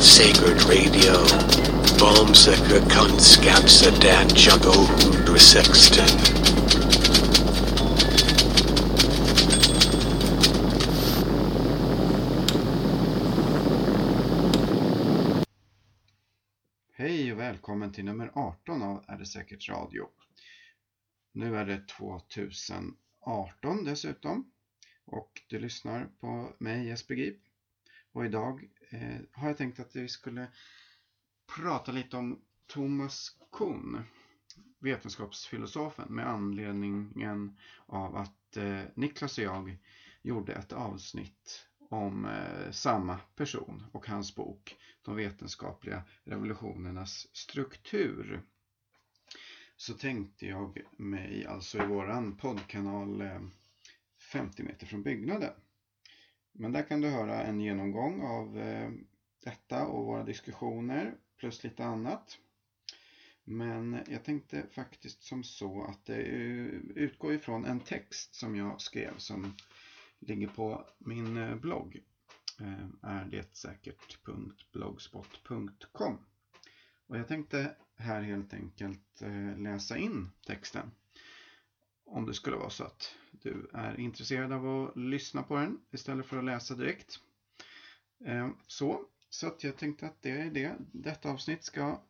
at Sacred Radio. Bombsäker kunskapsa dan Jungo 116. Hej och välkommen till nummer 18 av Är det säkert radio. Nu är det 2018 dessutom och du lyssnar på mig Jesper Grip. Och idag eh, har jag tänkt att vi skulle prata lite om Thomas Kuhn, vetenskapsfilosofen, med anledningen av att eh, Niklas och jag gjorde ett avsnitt om eh, samma person och hans bok De vetenskapliga revolutionernas struktur. Så tänkte jag mig alltså i våran poddkanal eh, 50 meter från byggnaden. Men där kan du höra en genomgång av eh, detta och våra diskussioner plus lite annat. Men jag tänkte faktiskt som så att det utgår ifrån en text som jag skrev som ligger på min eh, blogg eh, är det säkert.blogspot.com och jag tänkte här helt enkelt läsa in texten om det skulle vara så att du är intresserad av att lyssna på den istället för att läsa direkt. Eh, så, så att jag tänkte att det är det detta avsnitt ska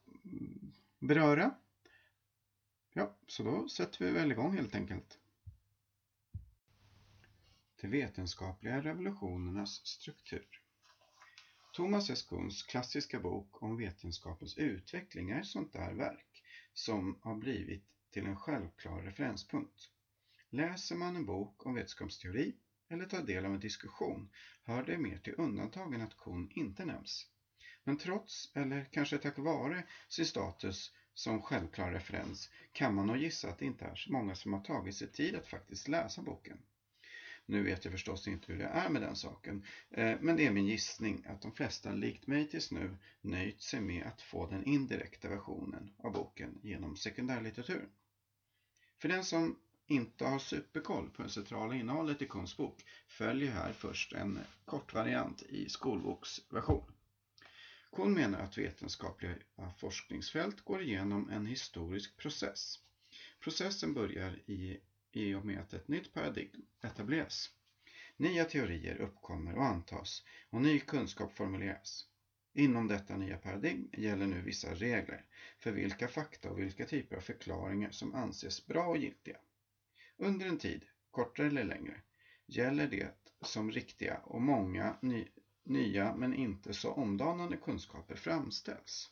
beröra. Ja, så då sätter vi väl igång helt enkelt. De vetenskapliga revolutionernas struktur. Thomas S. Kuhns klassiska bok om vetenskapens utveckling är ett sånt där verk som har blivit till en självklar referenspunkt. Läser man en bok om vetenskapsteori eller tar del av en diskussion hör det mer till undantagen att kon inte nämns. Men trots, eller kanske tack vare, sin status som självklar referens kan man nog gissa att det inte är så många som har tagit sig tid att faktiskt läsa boken. Nu vet jag förstås inte hur det är med den saken, eh, men det är min gissning att de flesta likt mig tills nu nöjt sig med att få den indirekta versionen av boken genom sekundärlitteratur. För den som inte har superkoll på det centrala innehållet i Kuhns bok följer här först en kort variant i skolboksversion. Kuhn menar att vetenskapliga forskningsfält går igenom en historisk process. Processen börjar i, i och med att ett nytt paradigm etableras. Nya teorier uppkommer och antas och ny kunskap formuleras. Inom detta nya paradigm gäller nu vissa regler för vilka fakta och vilka typer av förklaringar som anses bra och giltiga. Under en tid, kortare eller längre, gäller det som riktiga och många ny, nya men inte så omdanande kunskaper framställs.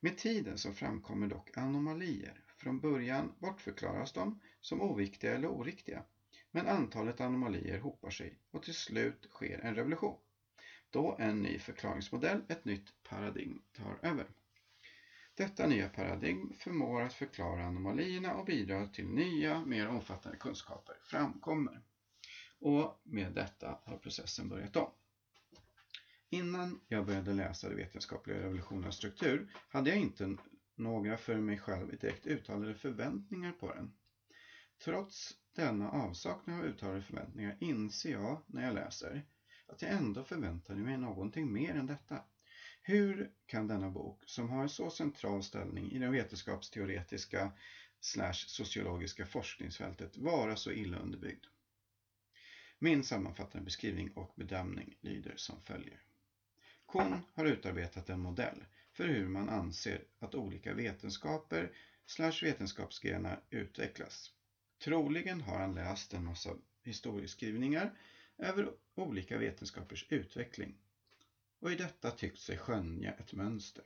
Med tiden så framkommer dock anomalier. Från början bortförklaras de som oviktiga eller oriktiga, men antalet anomalier hopar sig och till slut sker en revolution. Då en ny förklaringsmodell, ett nytt paradigm, tar över. Detta nya paradigm förmår att förklara anomalierna och bidrar till nya, mer omfattande kunskaper framkommer. Och med detta har processen börjat om. Innan jag började läsa de vetenskapliga revolutionernas struktur hade jag inte några för mig själv direkt uttalade förväntningar på den. Trots denna avsaknad av uttalade förväntningar inser jag när jag läser att jag ändå förväntade mig någonting mer än detta. Hur kan denna bok, som har en så central ställning i det vetenskapsteoretiska slash sociologiska forskningsfältet, vara så illa underbyggd? Min sammanfattande beskrivning och bedömning lyder som följer. Kohn har utarbetat en modell för hur man anser att olika vetenskaper slash vetenskapsgrenar utvecklas. Troligen har han läst en massa historieskrivningar över olika vetenskapers utveckling och i detta tyckt sig skönja ett mönster.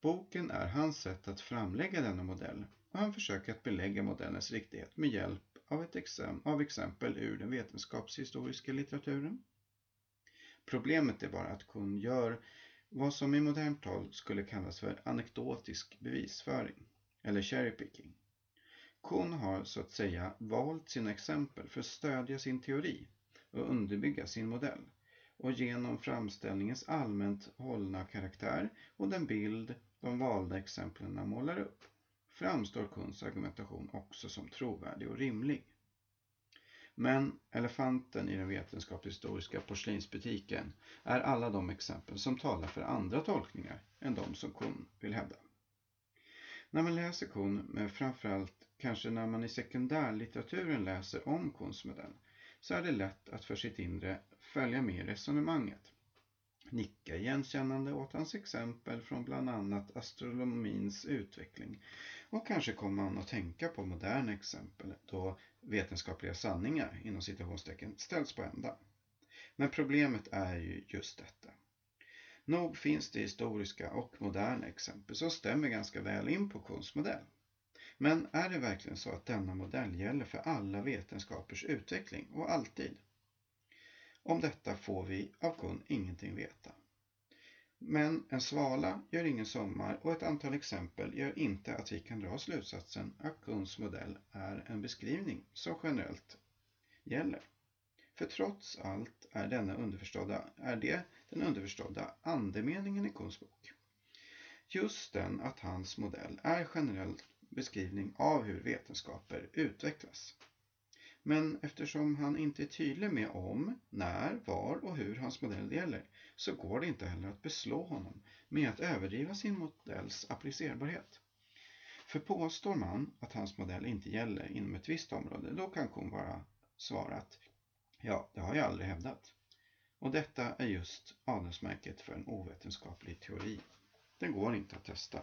Boken är hans sätt att framlägga denna modell och han försöker att belägga modellens riktighet med hjälp av, ett exem av exempel ur den vetenskapshistoriska litteraturen. Problemet är bara att Kuhn gör vad som i modernt tal skulle kallas för anekdotisk bevisföring, eller cherry picking. Kuhn har så att säga valt sina exempel för att stödja sin teori och underbygga sin modell och genom framställningens allmänt hållna karaktär och den bild de valda exemplen målar upp framstår Kuhns argumentation också som trovärdig och rimlig. Men elefanten i den vetenskapshistoriska porslinsbutiken är alla de exempel som talar för andra tolkningar än de som Kuhn vill hävda. När man läser Kuhn, men framförallt kanske när man i sekundärlitteraturen läser om Kuhns modell, så är det lätt att för sitt inre följa med resonemanget. Nicka igenkännande åt hans exempel från bland annat astronomins utveckling och kanske kommer man att tänka på moderna exempel då vetenskapliga sanningar inom citationstecken ställs på ända. Men problemet är ju just detta. Nog finns det historiska och moderna exempel som stämmer ganska väl in på Kuhns modell. Men är det verkligen så att denna modell gäller för alla vetenskapers utveckling och alltid? Om detta får vi av Kun ingenting veta. Men en svala gör ingen sommar och ett antal exempel gör inte att vi kan dra slutsatsen att Kuhns modell är en beskrivning som generellt gäller. För trots allt är, denna underförstådda, är det den underförstådda andemeningen i Kuhns bok. Just den att hans modell är generellt beskrivning av hur vetenskaper utvecklas. Men eftersom han inte är tydlig med om, när, var och hur hans modell gäller så går det inte heller att beslå honom med att överdriva sin modells applicerbarhet. För påstår man att hans modell inte gäller inom ett visst område, då kan Kuhn bara svara att ja, det har jag aldrig hävdat. Och detta är just adelsmärket för en ovetenskaplig teori. Den går inte att testa.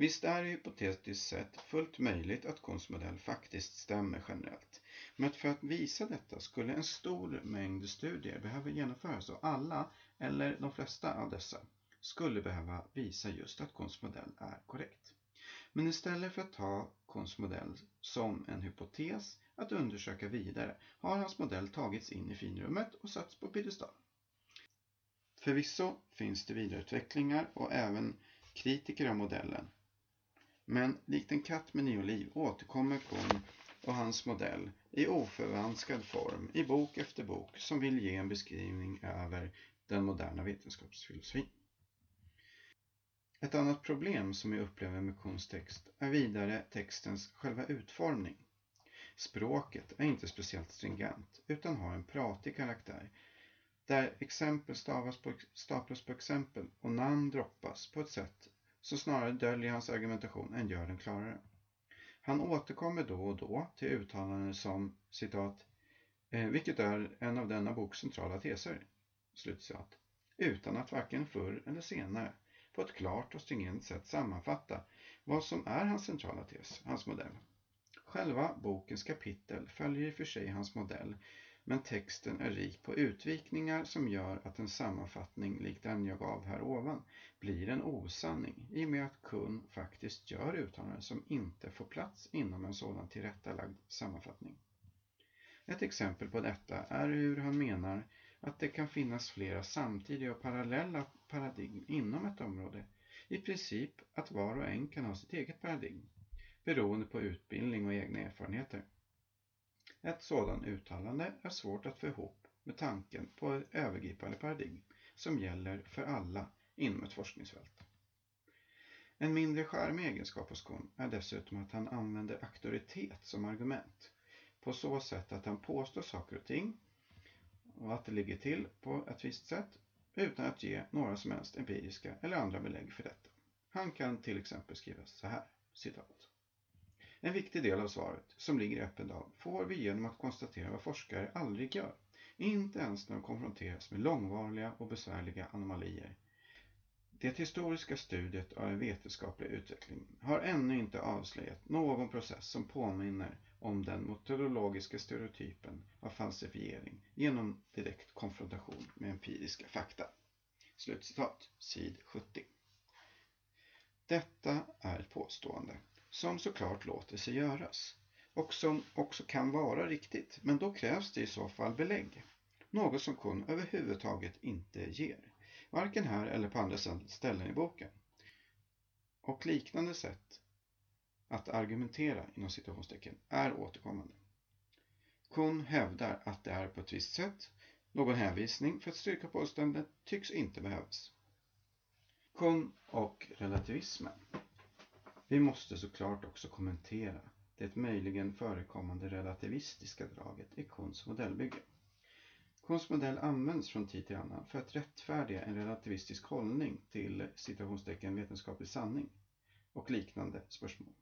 Visst är det hypotetiskt sett fullt möjligt att konstmodell modell faktiskt stämmer generellt. Men för att visa detta skulle en stor mängd studier behöva genomföras och alla, eller de flesta av dessa, skulle behöva visa just att konstmodell modell är korrekt. Men istället för att ta konstmodell modell som en hypotes att undersöka vidare har hans modell tagits in i finrummet och satts på piedestal. Förvisso finns det vidareutvecklingar och även kritiker av modellen men likt en katt med nio liv återkommer Kuhn och hans modell i oförvanskad form i bok efter bok som vill ge en beskrivning över den moderna vetenskapsfilosofin. Ett annat problem som jag upplever med Kuhns text är vidare textens själva utformning. Språket är inte speciellt stringent utan har en pratig karaktär där exempel stavas på, staplas på exempel och namn droppas på ett sätt så snarare döljer hans argumentation än gör den klarare. Han återkommer då och då till uttalanden som citat eh, vilket är en av denna boks centrala teser, slutcitat, utan att varken förr eller senare på ett klart och stringent sätt sammanfatta vad som är hans centrala tes, hans modell. Själva bokens kapitel följer i och för sig hans modell men texten är rik på utvikningar som gör att en sammanfattning lik den jag gav här ovan blir en osanning i och med att Kun faktiskt gör uttalanden som inte får plats inom en sådan tillrättalagd sammanfattning. Ett exempel på detta är hur han menar att det kan finnas flera samtidiga och parallella paradigm inom ett område. I princip att var och en kan ha sitt eget paradigm, beroende på utbildning och egna erfarenheter. Ett sådant uttalande är svårt att få ihop med tanken på ett övergripande paradigm som gäller för alla inom ett forskningsfält. En mindre charmig egenskap hos Kuhn är dessutom att han använder auktoritet som argument på så sätt att han påstår saker och ting och att det ligger till på ett visst sätt utan att ge några som helst empiriska eller andra belägg för detta. Han kan till exempel skriva så här, citat. En viktig del av svaret, som ligger i öppen dag, får vi genom att konstatera vad forskare aldrig gör, inte ens när de konfronteras med långvariga och besvärliga anomalier. Det historiska studiet av en vetenskaplig utveckling har ännu inte avslöjat någon process som påminner om den metodologiska stereotypen av falsifiering genom direkt konfrontation med empiriska fakta. Slutcitat, sid 70. Detta är ett påstående som såklart låter sig göras och som också kan vara riktigt, men då krävs det i så fall belägg. Något som Kuhn överhuvudtaget inte ger, varken här eller på andra ställen i boken. Och liknande sätt att argumentera inom situationstecken är återkommande. Kuhn hävdar att det är på ett visst sätt. Någon hänvisning för att styrka påståendet tycks inte behövas. Kuhn och relativismen. Vi måste såklart också kommentera det möjligen förekommande relativistiska draget i Kuhns modellbygge. Kuhns modell används från tid till annan för att rättfärdiga en relativistisk hållning till citationstecken vetenskaplig sanning och liknande spörsmål.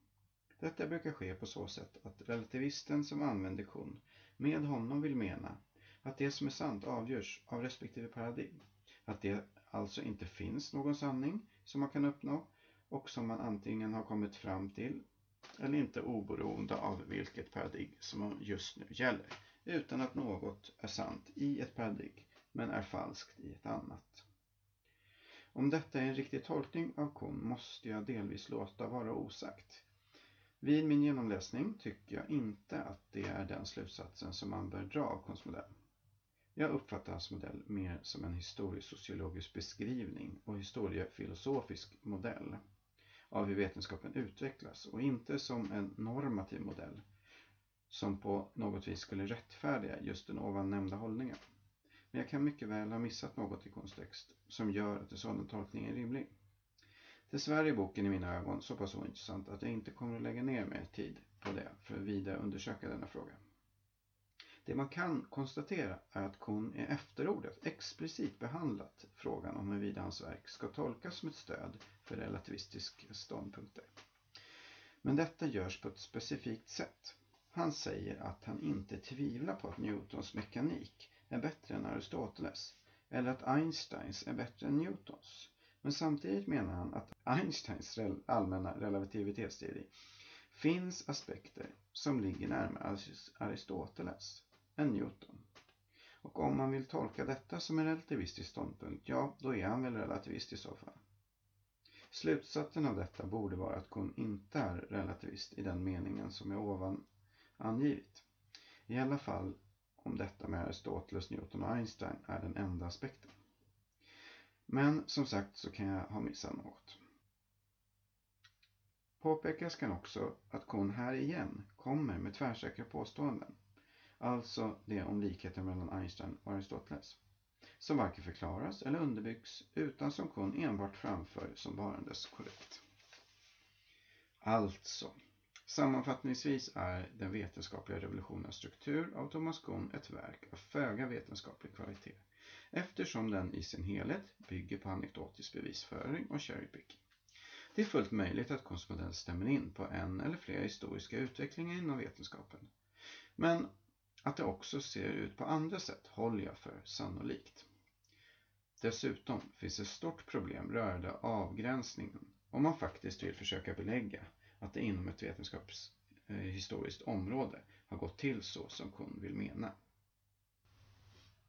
Detta brukar ske på så sätt att relativisten som använder Kuhn med honom vill mena att det som är sant avgörs av respektive paradigm, att det alltså inte finns någon sanning som man kan uppnå och som man antingen har kommit fram till eller inte oberoende av vilket paradigm som just nu gäller, utan att något är sant i ett paradigm men är falskt i ett annat. Om detta är en riktig tolkning av Kuhn måste jag delvis låta vara osagt. Vid min genomläsning tycker jag inte att det är den slutsatsen som man bör dra av Kuhns modell. Jag uppfattar hans modell mer som en historiesociologisk beskrivning och historiefilosofisk modell av hur vetenskapen utvecklas och inte som en normativ modell som på något vis skulle rättfärdiga just den ovan nämnda hållningen. Men jag kan mycket väl ha missat något i kontext som gör att en sådan tolkning är rimlig. Dessvärre är boken i mina ögon så pass ointressant att jag inte kommer att lägga ner mer tid på det för att vidare undersöka denna fråga. Det man kan konstatera är att Kuhn i efterordet explicit behandlat frågan om huruvida hans verk ska tolkas som ett stöd för relativistiska ståndpunkter. Men detta görs på ett specifikt sätt. Han säger att han inte tvivlar på att Newtons mekanik är bättre än Aristoteles eller att Einsteins är bättre än Newtons. Men samtidigt menar han att Einsteins allmänna relativitetsteori finns aspekter som ligger närmare Aristoteles än Newton. Och om man vill tolka detta som en relativistisk ståndpunkt, ja, då är han väl relativist i så fall. Slutsatsen av detta borde vara att Kuhn inte är relativist i den meningen som jag ovan angivit. I alla fall om detta med Aristoteles, Newton och Einstein är den enda aspekten. Men som sagt så kan jag ha missat något. Påpekas kan också att Kuhn här igen kommer med tvärsäkra påståenden alltså det om likheten mellan Einstein och Aristoteles, som varken förklaras eller underbyggs utan som Kuhn enbart framför som varandes korrekt. Alltså, sammanfattningsvis är Den vetenskapliga revolutionens struktur av Thomas Kuhn ett verk av föga vetenskaplig kvalitet, eftersom den i sin helhet bygger på anekdotisk bevisföring och cherrypicking. Det är fullt möjligt att Kuhns stämmer in på en eller flera historiska utvecklingar inom vetenskapen. Men att det också ser ut på andra sätt håller jag för sannolikt. Dessutom finns ett stort problem rörande avgränsningen om man faktiskt vill försöka belägga att det inom ett vetenskapshistoriskt eh, område har gått till så som Kuhn vill mena.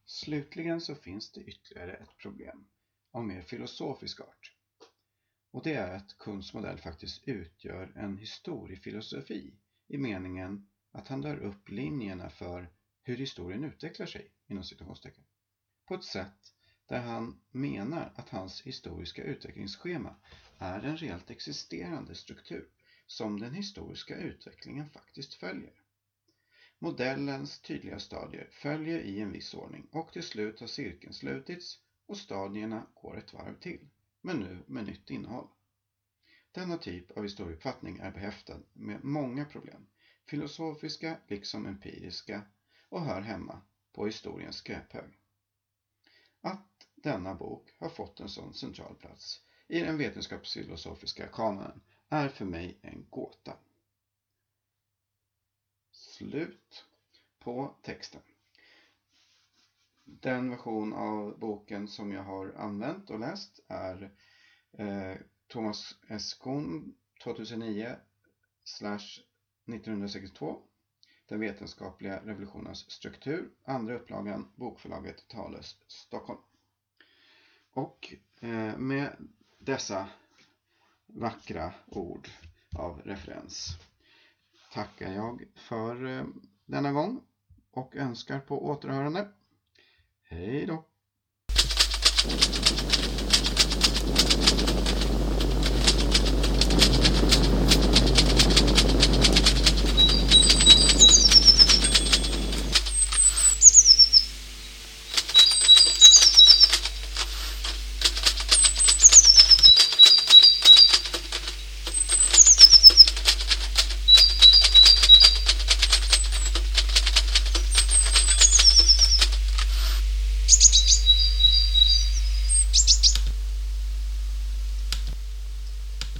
Slutligen så finns det ytterligare ett problem av mer filosofisk art. Och det är att Kuhns modell faktiskt utgör en historiefilosofi i meningen att han drar upp linjerna för hur historien utvecklar sig, inom citationstecken, på ett sätt där han menar att hans historiska utvecklingsschema är en reellt existerande struktur som den historiska utvecklingen faktiskt följer. Modellens tydliga stadier följer i en viss ordning och till slut har cirkeln slutits och stadierna går ett varv till, men nu med nytt innehåll. Denna typ av historieuppfattning är behäftad med många problem filosofiska liksom empiriska och hör hemma på historiens skräphög. Att denna bok har fått en sån central plats i den vetenskapsfilosofiska kanonen är för mig en gåta. Slut på texten. Den version av boken som jag har använt och läst är eh, Thomas S. 2009 1962 Den vetenskapliga revolutionens struktur, andra upplagan, bokförlaget Thales, Stockholm. Och eh, med dessa vackra ord av referens tackar jag för eh, denna gång och önskar på återhörande. Hej då!